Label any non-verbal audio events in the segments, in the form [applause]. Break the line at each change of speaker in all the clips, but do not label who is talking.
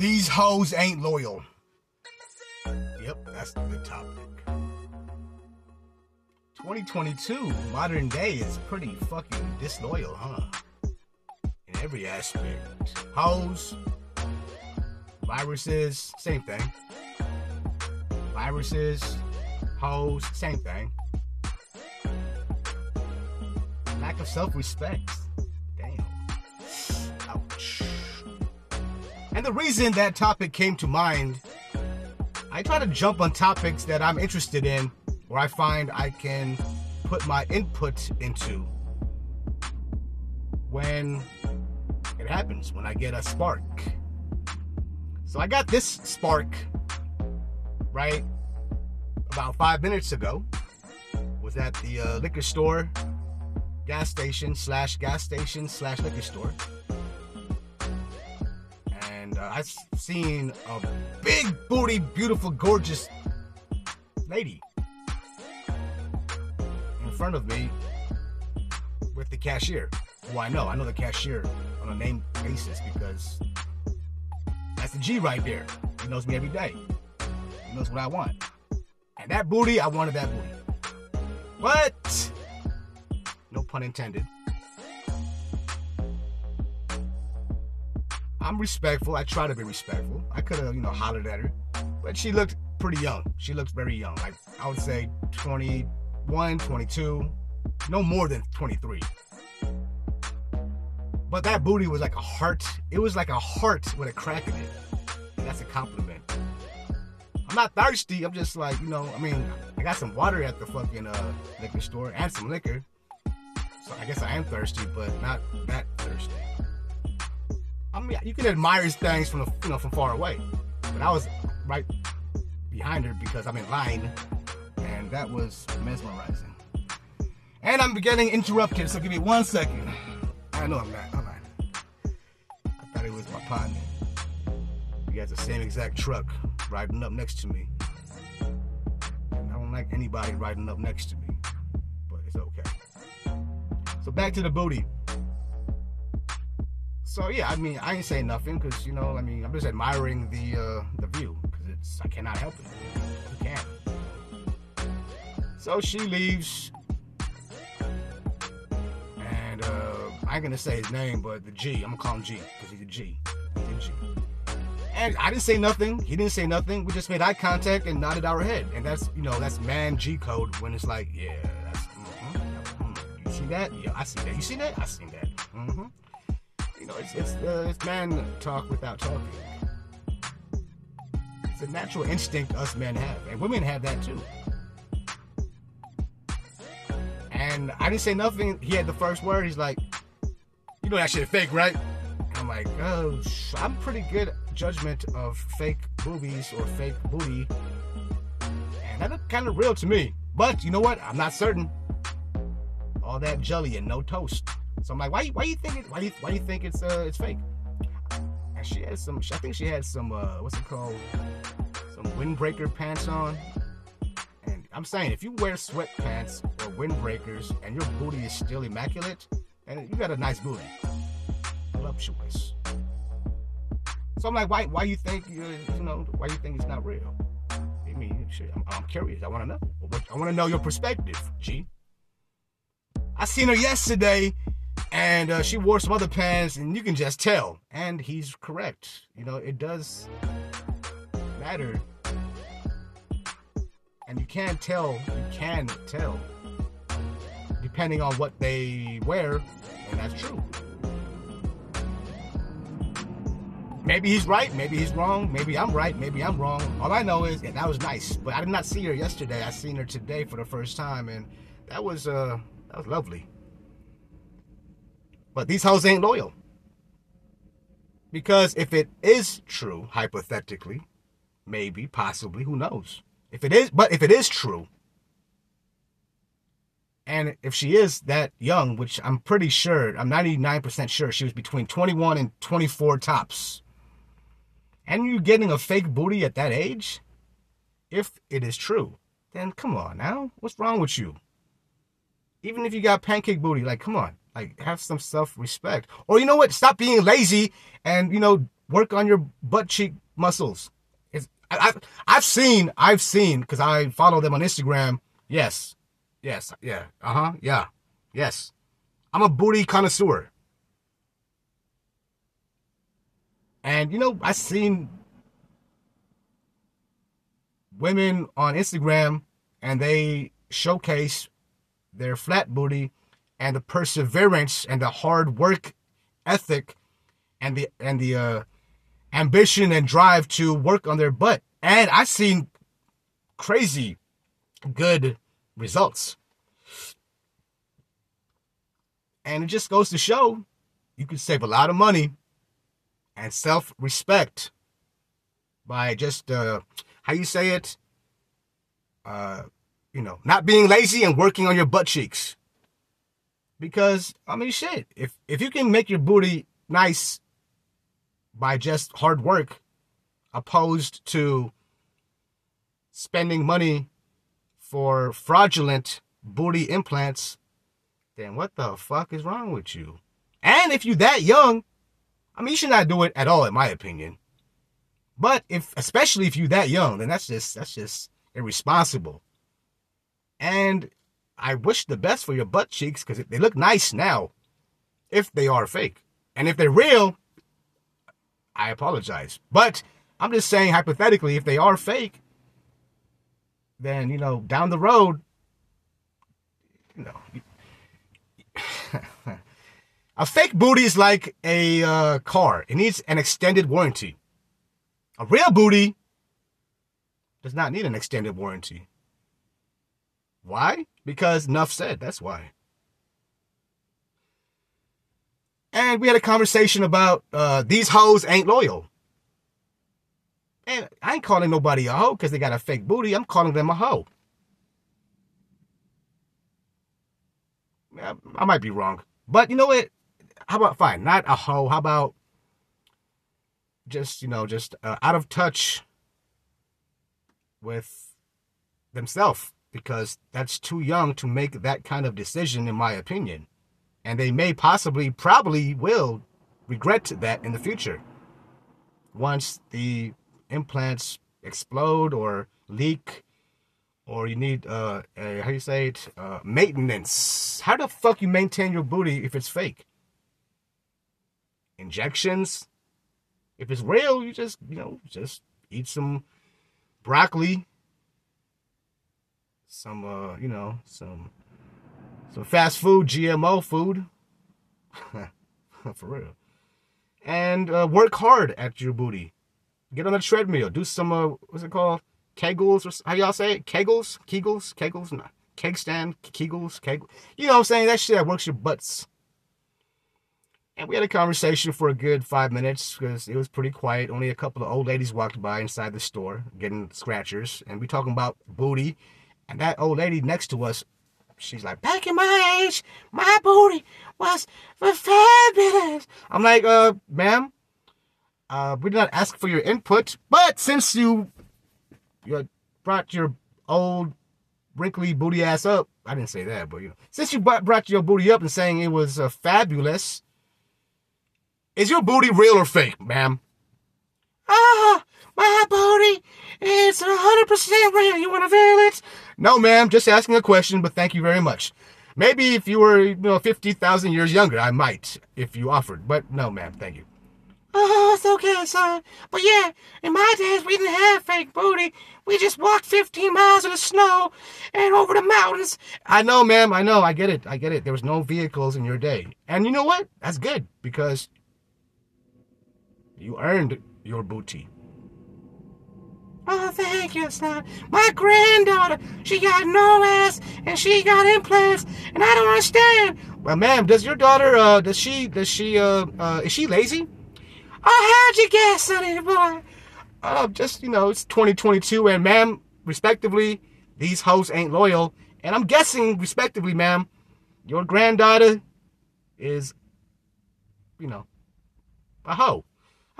These hoes ain't loyal. Yep, that's the topic. 2022, modern day is pretty fucking disloyal, huh? In every aspect. Hoes, viruses, same thing. Viruses, hoes, same thing. Lack of self respect. And the reason that topic came to mind, I try to jump on topics that I'm interested in where I find I can put my input into when it happens, when I get a spark. So I got this spark, right, about five minutes ago. Was at the uh, liquor store, gas station slash gas station slash liquor store. Uh, seen a big booty, beautiful, gorgeous lady in front of me with the cashier. Who I know. I know the cashier on a name basis because that's the G right there. He knows me every day. He knows what I want. And that booty, I wanted that booty. But, no pun intended. I'm respectful. I try to be respectful. I could have, you know, hollered at her. But she looked pretty young. She looks very young. Like, I would say 21, 22, no more than 23. But that booty was like a heart. It was like a heart with a crack in it. That's a compliment. I'm not thirsty. I'm just like, you know, I mean, I got some water at the fucking uh, liquor store and some liquor. So I guess I am thirsty, but not that thirsty. I mean, you can admire things from you know from far away, but I was right behind her because I'm in line, and that was mesmerizing. And I'm getting interrupted, so give me one second. I know I'm not. I'm not. I thought it was my partner. He has the same exact truck riding up next to me. And I don't like anybody riding up next to me, but it's okay. So back to the booty. So yeah, I mean, I ain't saying nothing because you know, I mean, I'm just admiring the uh, the view because it's I cannot help it. I can't. So she leaves, and uh, I ain't gonna say his name, but the G. I'm gonna call him G because he's a G. He's a G. And I didn't say nothing. He didn't say nothing. We just made eye contact and nodded our head. And that's you know that's man G code when it's like yeah, that's. Mm-hmm, mm, you see that? Yeah, I see that. You see that? I see that. Mm-hmm. It's uh, it's man talk without talking. It's a natural instinct us men have, and women have that too. And I didn't say nothing. He had the first word. He's like, "You know that shit fake, right?" I'm like, "Oh, I'm pretty good judgment of fake boobies or fake booty, and that looked kind of real to me." But you know what? I'm not certain. All that jelly and no toast. So I'm like, why? Why you think it? Why you why you think it's uh it's fake? And she had some. I think she had some. uh What's it called? Some windbreaker pants on. And I'm saying, if you wear sweatpants or windbreakers and your booty is still immaculate, and you got a nice booty, voluptuous. So I'm like, why? Why you think you you know? Why you think it's not real? I mean, shit, I'm, I'm curious. I want to know. I want to know your perspective, G. I seen her yesterday, and uh, she wore some other pants, and you can just tell. And he's correct. You know, it does matter, and you can tell. You can tell, depending on what they wear, and that's true. Maybe he's right, maybe he's wrong, maybe I'm right, maybe I'm wrong. All I know is that, that was nice. But I did not see her yesterday. I seen her today for the first time, and that was uh that was lovely. But these hoes ain't loyal. Because if it is true, hypothetically, maybe, possibly, who knows? If it is, but if it is true, and if she is that young, which I'm pretty sure, I'm 99% sure she was between 21 and 24 tops, and you getting a fake booty at that age, if it is true, then come on now. What's wrong with you? Even if you got pancake booty, like, come on. Like, have some self respect. Or you know what? Stop being lazy and, you know, work on your butt cheek muscles. It's, I, I've, I've seen, I've seen, because I follow them on Instagram. Yes. Yes. Yeah. Uh huh. Yeah. Yes. I'm a booty connoisseur. And, you know, I've seen women on Instagram and they showcase their flat booty and the perseverance and the hard work ethic and the and the uh, ambition and drive to work on their butt. And I've seen crazy good results. And it just goes to show you can save a lot of money and self respect by just, uh, how you say it? Uh, you know, not being lazy and working on your butt cheeks. Because, I mean, shit, if, if you can make your booty nice by just hard work, opposed to spending money for fraudulent booty implants, then what the fuck is wrong with you? And if you're that young, I mean, you should not do it at all, in my opinion. But if, especially if you're that young, then that's just, that's just irresponsible. And I wish the best for your butt cheeks because they look nice now, if they are fake. And if they're real, I apologize. But I'm just saying, hypothetically, if they are fake, then, you know, down the road, you know, [laughs] a fake booty is like a uh, car. It needs an extended warranty. A real booty does not need an extended warranty. Why? Because enough said. That's why. And we had a conversation about uh, these hoes ain't loyal. And I ain't calling nobody a hoe because they got a fake booty. I'm calling them a hoe. I might be wrong. But you know what? How about fine? Not a hoe. How about just, you know, just uh, out of touch with themselves because that's too young to make that kind of decision, in my opinion. And they may possibly, probably will regret that in the future. Once the implants explode or leak, or you need, uh, a, how you say it, uh, maintenance. How the fuck you maintain your booty if it's fake? Injections? If it's real, you just, you know, just eat some broccoli, some, uh, you know, some some fast food, GMO food. [laughs] For real. And uh, work hard at your booty. Get on the treadmill. Do some, uh, what's it called? Kegels or how y'all say it? Kegels? Kegels? Kegels? No. Keg stand? Kegels? Keg. You know what I'm saying? That shit that works your butts. And we had a conversation for a good five minutes because it was pretty quiet. Only a couple of old ladies walked by inside the store getting scratchers. And we talking about booty. And that old lady next to us She's like, back in my age, my booty was fabulous. I'm like, uh, ma'am, uh, we did not ask for your input, but since you, you brought your old wrinkly booty ass up, I didn't say that, but you know, since you brought your booty up and saying it was uh, fabulous, is your booty real or fake, ma'am? Ah, my booty is 100% real. You want to feel? No, ma'am, just asking a question, but thank you very much. Maybe if you were, you know, 50,000 years younger, I might, if you offered. But no, ma'am, thank you. Oh, it's okay, son. But yeah, in my days, we didn't have fake booty. We just walked 15 miles in the snow and over the mountains. I know, ma'am. I know. I get it. I get it. There was no vehicles in your day. And you know what? That's good because you earned your booty. Oh, thank you, son. My granddaughter, she got no ass and she got implants, and I don't understand. Well, ma'am, does your daughter, uh, does she, does she, uh, uh, is she lazy? Oh, how'd you guess, sonny boy? Uh, just, you know, it's 2022, and ma'am, respectively, these hoes ain't loyal. And I'm guessing, respectively, ma'am, your granddaughter is, you know, a hoe.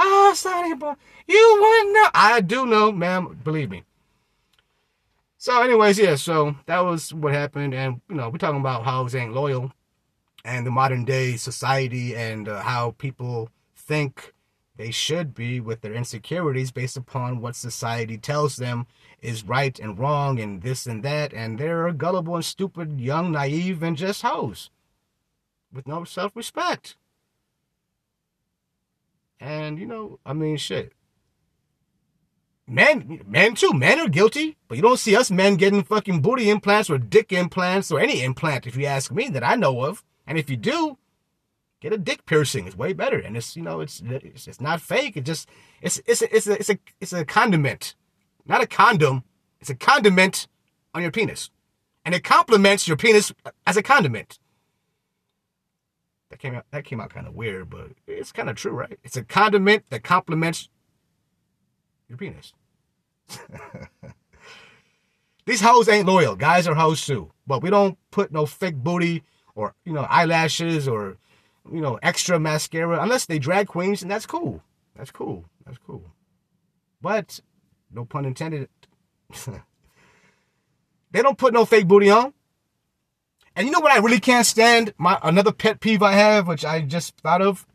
Oh, Sonny boy, you wouldn't know. I do know, ma'am. Believe me. So, anyways, yeah. So that was what happened, and you know, we're talking about how hoes ain't loyal, and the modern day society, and uh, how people think they should be with their insecurities based upon what society tells them is right and wrong and this and that. And they're gullible and stupid, young, naive, and just hoes with no self respect. And, you know, I mean, shit. Men, men too, men are guilty, but you don't see us men getting fucking booty implants or dick implants or any implant, if you ask me, that I know of. And if you do, get a dick piercing. It's way better, and it's you know it's it's, it's not fake. It just it's it's a, it's a it's a it's a condiment, not a condom. It's a condiment on your penis, and it complements your penis as a condiment. That came out that came out kind of weird, but it's kind of true, right? It's a condiment that complements your penis. [laughs] These hoes ain't loyal. Guys are hoes too. But we don't put no fake booty or, you know, eyelashes or you know, extra mascara, unless they drag queens, and that's cool. That's cool. That's cool. But, no pun intended, [laughs] they don't put no fake booty on. And you know what I really can't stand? My another pet peeve I have, which I just thought of.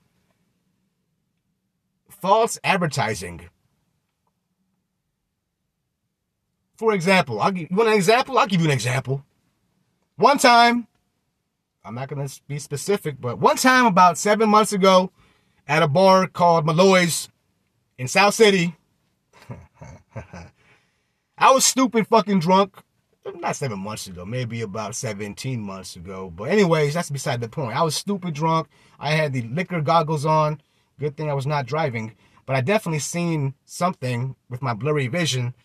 False advertising. For example, I'll give you want an example? I'll give you an example. One time, I'm not to be specific, but one time about seven months ago at a bar called Malloy's in South City, [laughs] I was stupid fucking drunk. Not seven months ago, maybe about 17 months ago. But, anyways, that's beside the point. I was stupid drunk. I had the liquor goggles on. Good thing I was not driving. But I definitely seen something with my blurry vision.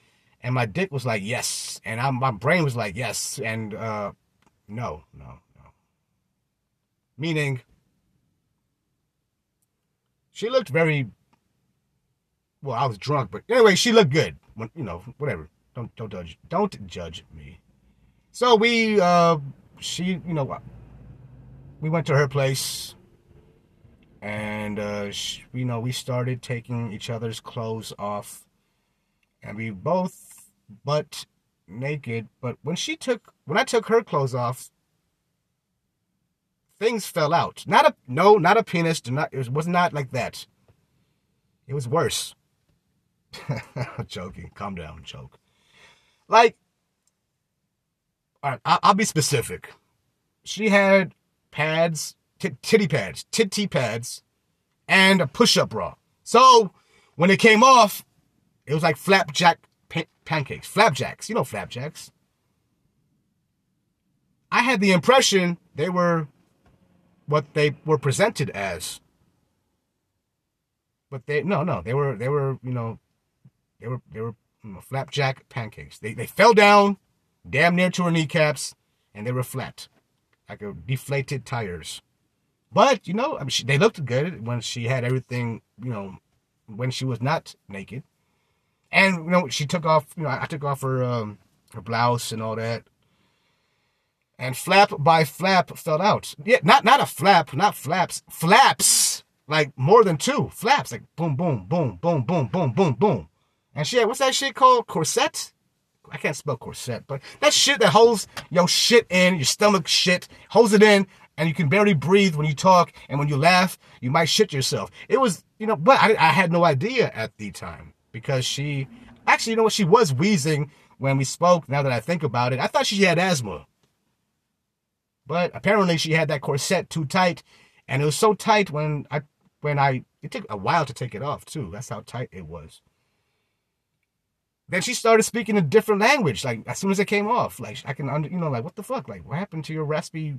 And my dick was like, yes. And I, my brain was like, yes. And, uh, no, no, no. Meaning, she looked very. Well, I was drunk, but anyway, she looked good. You know, whatever. Don't don't judge. Don't judge me. So we, uh, she, you know, what we went to her place, and uh, she, you know, we started taking each other's clothes off, and we both butt naked. But when she took, when I took her clothes off, things fell out. Not a no, not a penis. Do not. It was, was not like that. It was worse. [laughs] joking. Calm down, joke. Like, all right, I'll, I'll be specific. She had pads, t- titty pads, titty pads, and a push-up bra. So when it came off, it was like flapjack pa- pancakes. Flapjacks, you know flapjacks. I had the impression they were what they were presented as. But they no no they were they were you know they were they were flapjack pancakes. They they fell down, damn near to her kneecaps, and they were flat, like deflated tires. But you know I mean, she, they looked good when she had everything you know when she was not naked, and you know she took off you know I, I took off her um, her blouse and all that and flap by flap fell out. Yeah, not not a flap, not flaps, flaps. Like more than two flaps, like boom, boom, boom, boom, boom, boom, boom, boom. And shit, what's that shit called? Corset? I can't spell corset, but that shit that holds your shit in, your stomach shit, holds it in, and you can barely breathe when you talk, and when you laugh, you might shit yourself. It was, you know, but I, I had no idea at the time because she, actually, you know what, she was wheezing when we spoke. Now that I think about it, I thought she had asthma. But apparently she had that corset too tight, and it was so tight when I when I it took a while to take it off too. That's how tight it was. Then she started speaking a different language, like as soon as it came off. Like I can under you know, like what the fuck? Like what happened to your raspy,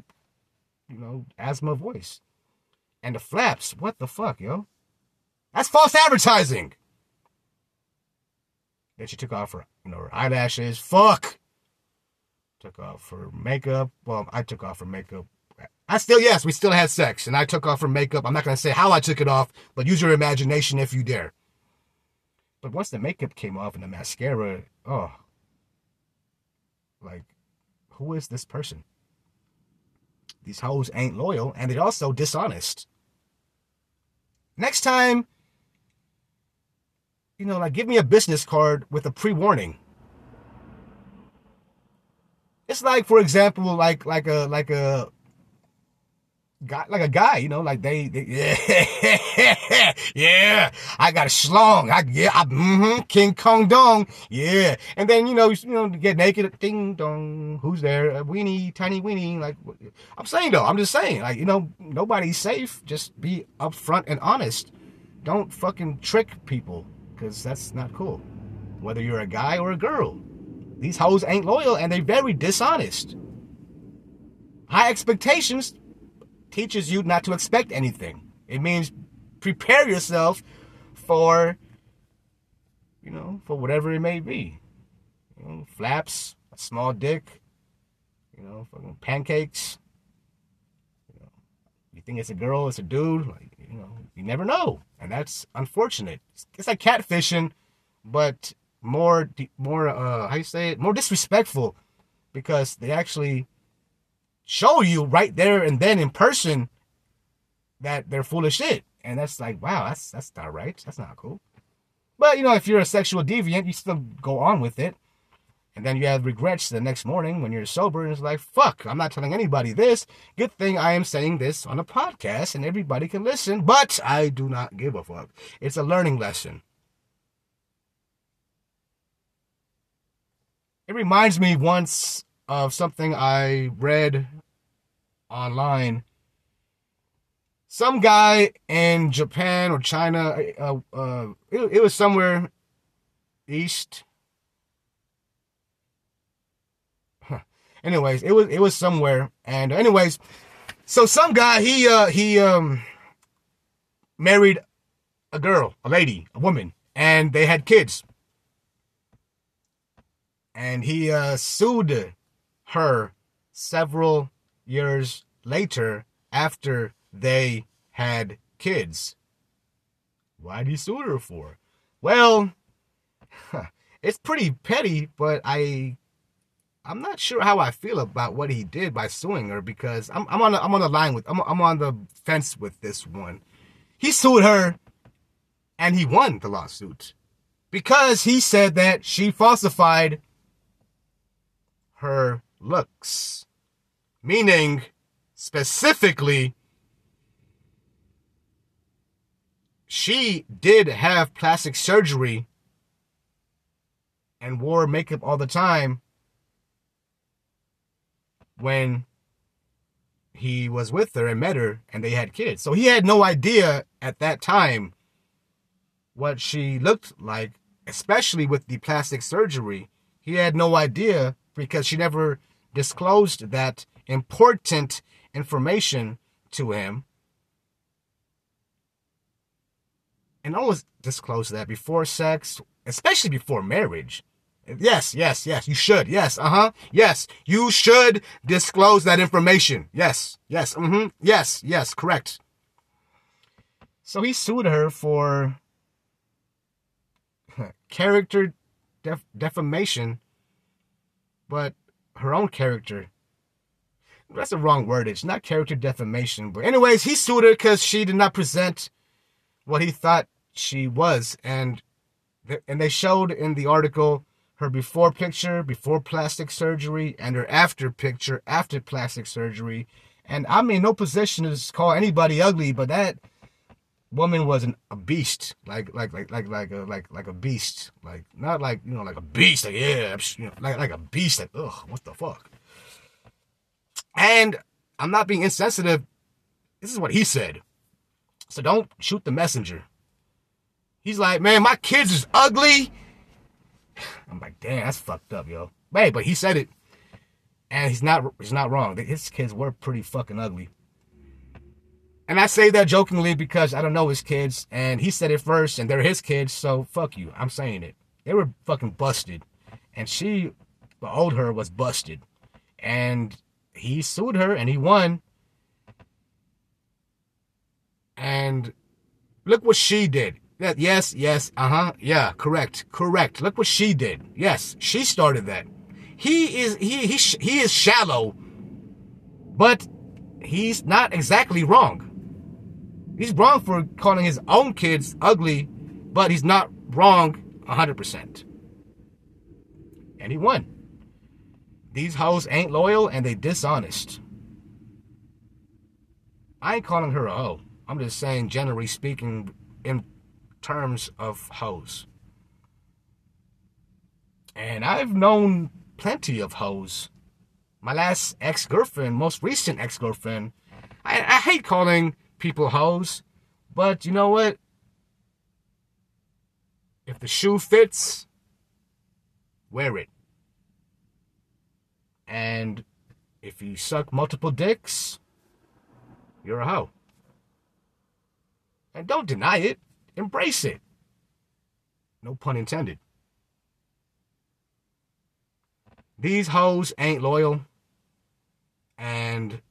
you know, asthma voice? And the flaps, what the fuck, yo? That's false advertising. Then she took off her, you know, her eyelashes. Fuck took off her makeup. Well, I took off her makeup. I still, yes, we still had sex, and I took off her makeup. I'm not to say how I took it off, but use your imagination if you dare. But once the makeup came off and the mascara, oh, like, who is this person? These hoes ain't loyal, and they're also dishonest. Next time, you know, like, give me a business card with a pre warning. It's like, for example, like like a like a guy, like a guy, you know, like they, they [laughs] yeah, yeah, I got a schlong, I, yeah, I, mm-hmm, King Kong Dong, yeah, and then, you know, you know, get naked, ding dong, who's there, a weenie, tiny weenie, like, I'm saying though, I'm just saying, like, you know, nobody's safe, just be upfront and honest, don't fucking trick people, because that's not cool, whether you're a guy or a girl, these hoes ain't loyal, and they're very dishonest. High expectations teaches you not to expect anything. It means prepare yourself for, you know, for whatever it may be. You know, flaps, a small dick, you know, fucking pancakes. You know, you think it's a girl, it's a dude. Like, you know, you never know, and that's unfortunate. It's like catfishing, but more, more, uh, how you say it, more disrespectful, because they actually show you right there and then in person that they're full of shit. And that's like, wow, that's that's not right. That's not cool. But you know, if you're a sexual deviant, you still go on with it. And then you have regrets the next morning when you're sober and it's like, fuck, I'm not telling anybody this. Good thing I am saying this on a podcast and everybody can listen, but I do not give a fuck. It's a learning lesson. It reminds me once of something I read online. Some guy in Japan or China, uh, uh, it, it was somewhere east. Anyways, it was it was somewhere, and anyways, so some guy he uh he um married a girl, a lady, a woman, and they had kids. And he uh, sued her several years later after they had kids. Why'd he sue her for? Well, [laughs] it's pretty petty, but I I'm not sure how I feel about what he did by suing her because I'm I'm on the, I'm on the line with I'm I'm on the fence with this one. He sued her and he won the lawsuit because he said that she falsified her looks. Meaning, specifically, she did have plastic surgery and wore makeup all the time when he was with her and met her and they had kids. So he had no idea at that time what she looked like, especially with the plastic surgery. He had no idea because she never disclosed that important information to him. And always disclose that before sex, especially before marriage. Yes, yes, yes, you should. Yes, uh huh. Yes, you should disclose that information. Yes, yes, mm hmm. Yes, yes, correct. So he sued her for [laughs] character def- defamation but her own character. That's the wrong word. It's not character defamation. But anyways, he sued her because she did not present what he thought she was, and and they showed in the article her before picture before plastic surgery and her after picture after plastic surgery. And I'm in no position to call anybody ugly, but that woman was an, a beast, like like like like like a like like a beast, like not like you know like a beast, like yeah, you know, like like a beast, like ugh, what the fuck. And I'm not being insensitive. This is what he said. So don't shoot the messenger. He's like, man, my kids is ugly. I'm like, damn, that's fucked up, yo. Hey, but he said it, and he's not he's not wrong. His kids were pretty fucking ugly. And I say that jokingly because I don't know his kids, and he said it first, and they're his kids, so fuck you. I'm saying it. They were fucking busted. And she, the old her, was busted. And he sued her, and he won. And look what she did. Yes, yes, uh-huh, yeah, correct, correct. Look what she did. Yes, she started that. He is he he he is shallow, but he's not exactly wrong. He's wrong for calling his own kids ugly, but he's not wrong 100%. And he won. These hoes ain't loyal and they dishonest. I ain't calling her a hoe. I'm just saying, generally speaking, in terms of hoes. And I've known plenty of hoes. My last ex girlfriend, most recent ex girlfriend, I, I hate calling people hoes, but you know what? If the shoe fits, wear it. And if you suck multiple dicks, you're a hoe. And don't deny it, embrace it. No pun intended. These hoes ain't loyal. And,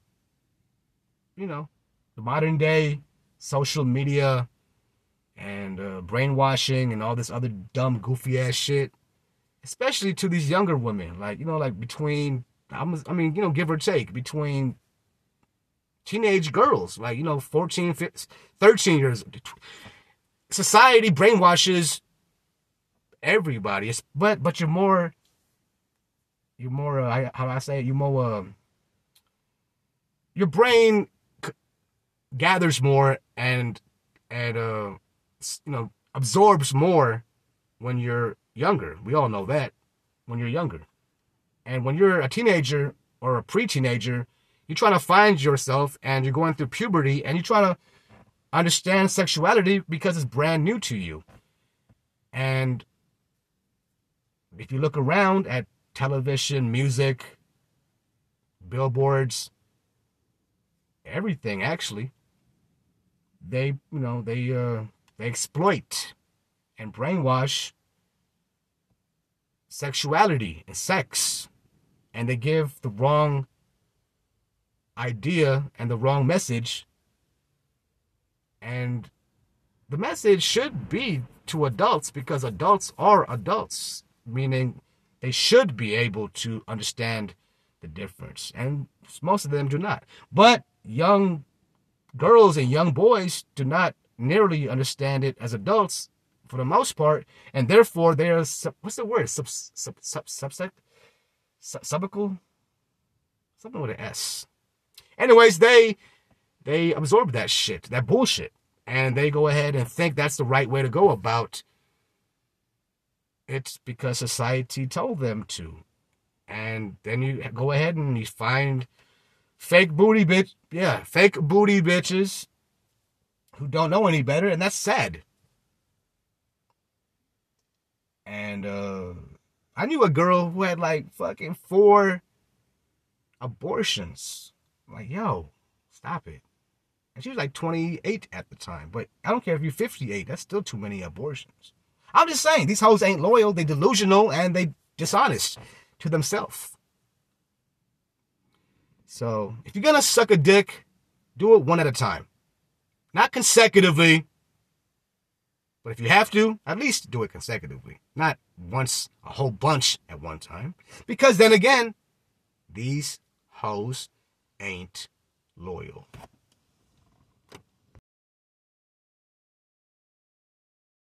you know, the modern day social media and uh, brainwashing and all this other dumb, goofy ass shit, especially to these younger women, like, you know, like between, I mean, you know, give or take, between teenage girls, like, you know, 14, 15, 13 years. Society brainwashes everybody, it's, but but you're more, you're more, uh, how I say it, you're more, uh, your brain gathers more and, and, uh, you know, absorbs more when you're younger. We all know that when you're younger. And when you're a teenager or a pre teenager, you're trying to find yourself and you're going through puberty and you're trying to understand sexuality because it's brand new to you. And if you look around at television, music, billboards, everything actually, they, you know, they uh they exploit and brainwash sexuality and sex and they give the wrong idea and the wrong message. And the message should be to adults because adults are adults, meaning they should be able to understand the difference. And most of them do not. But young girls and young boys do not nearly understand it as adults for the most part, and therefore they are what's the word sub sub sub subsect sub, subical something with an S. Anyways, they they absorb that shit, that bullshit, and they go ahead and think that's the right way to go about it because society told them to. And then you go ahead and you find fake booty bitch, yeah, fake booty bitches who don't know any better, and that's sad. And uh I knew a girl who had like fucking four abortions I'm like, yo, stop it. And she was like 28 at the time. But I don't care if you're 58, that's still too many abortions. I'm just saying, these hoes ain't loyal, they delusional, and they dishonest to themselves. So if you're gonna suck a dick, do it one at a time. Not consecutively. But if you have to, at least do it consecutively. Not once a whole bunch at one time. Because then again, these hoes ain't loyal.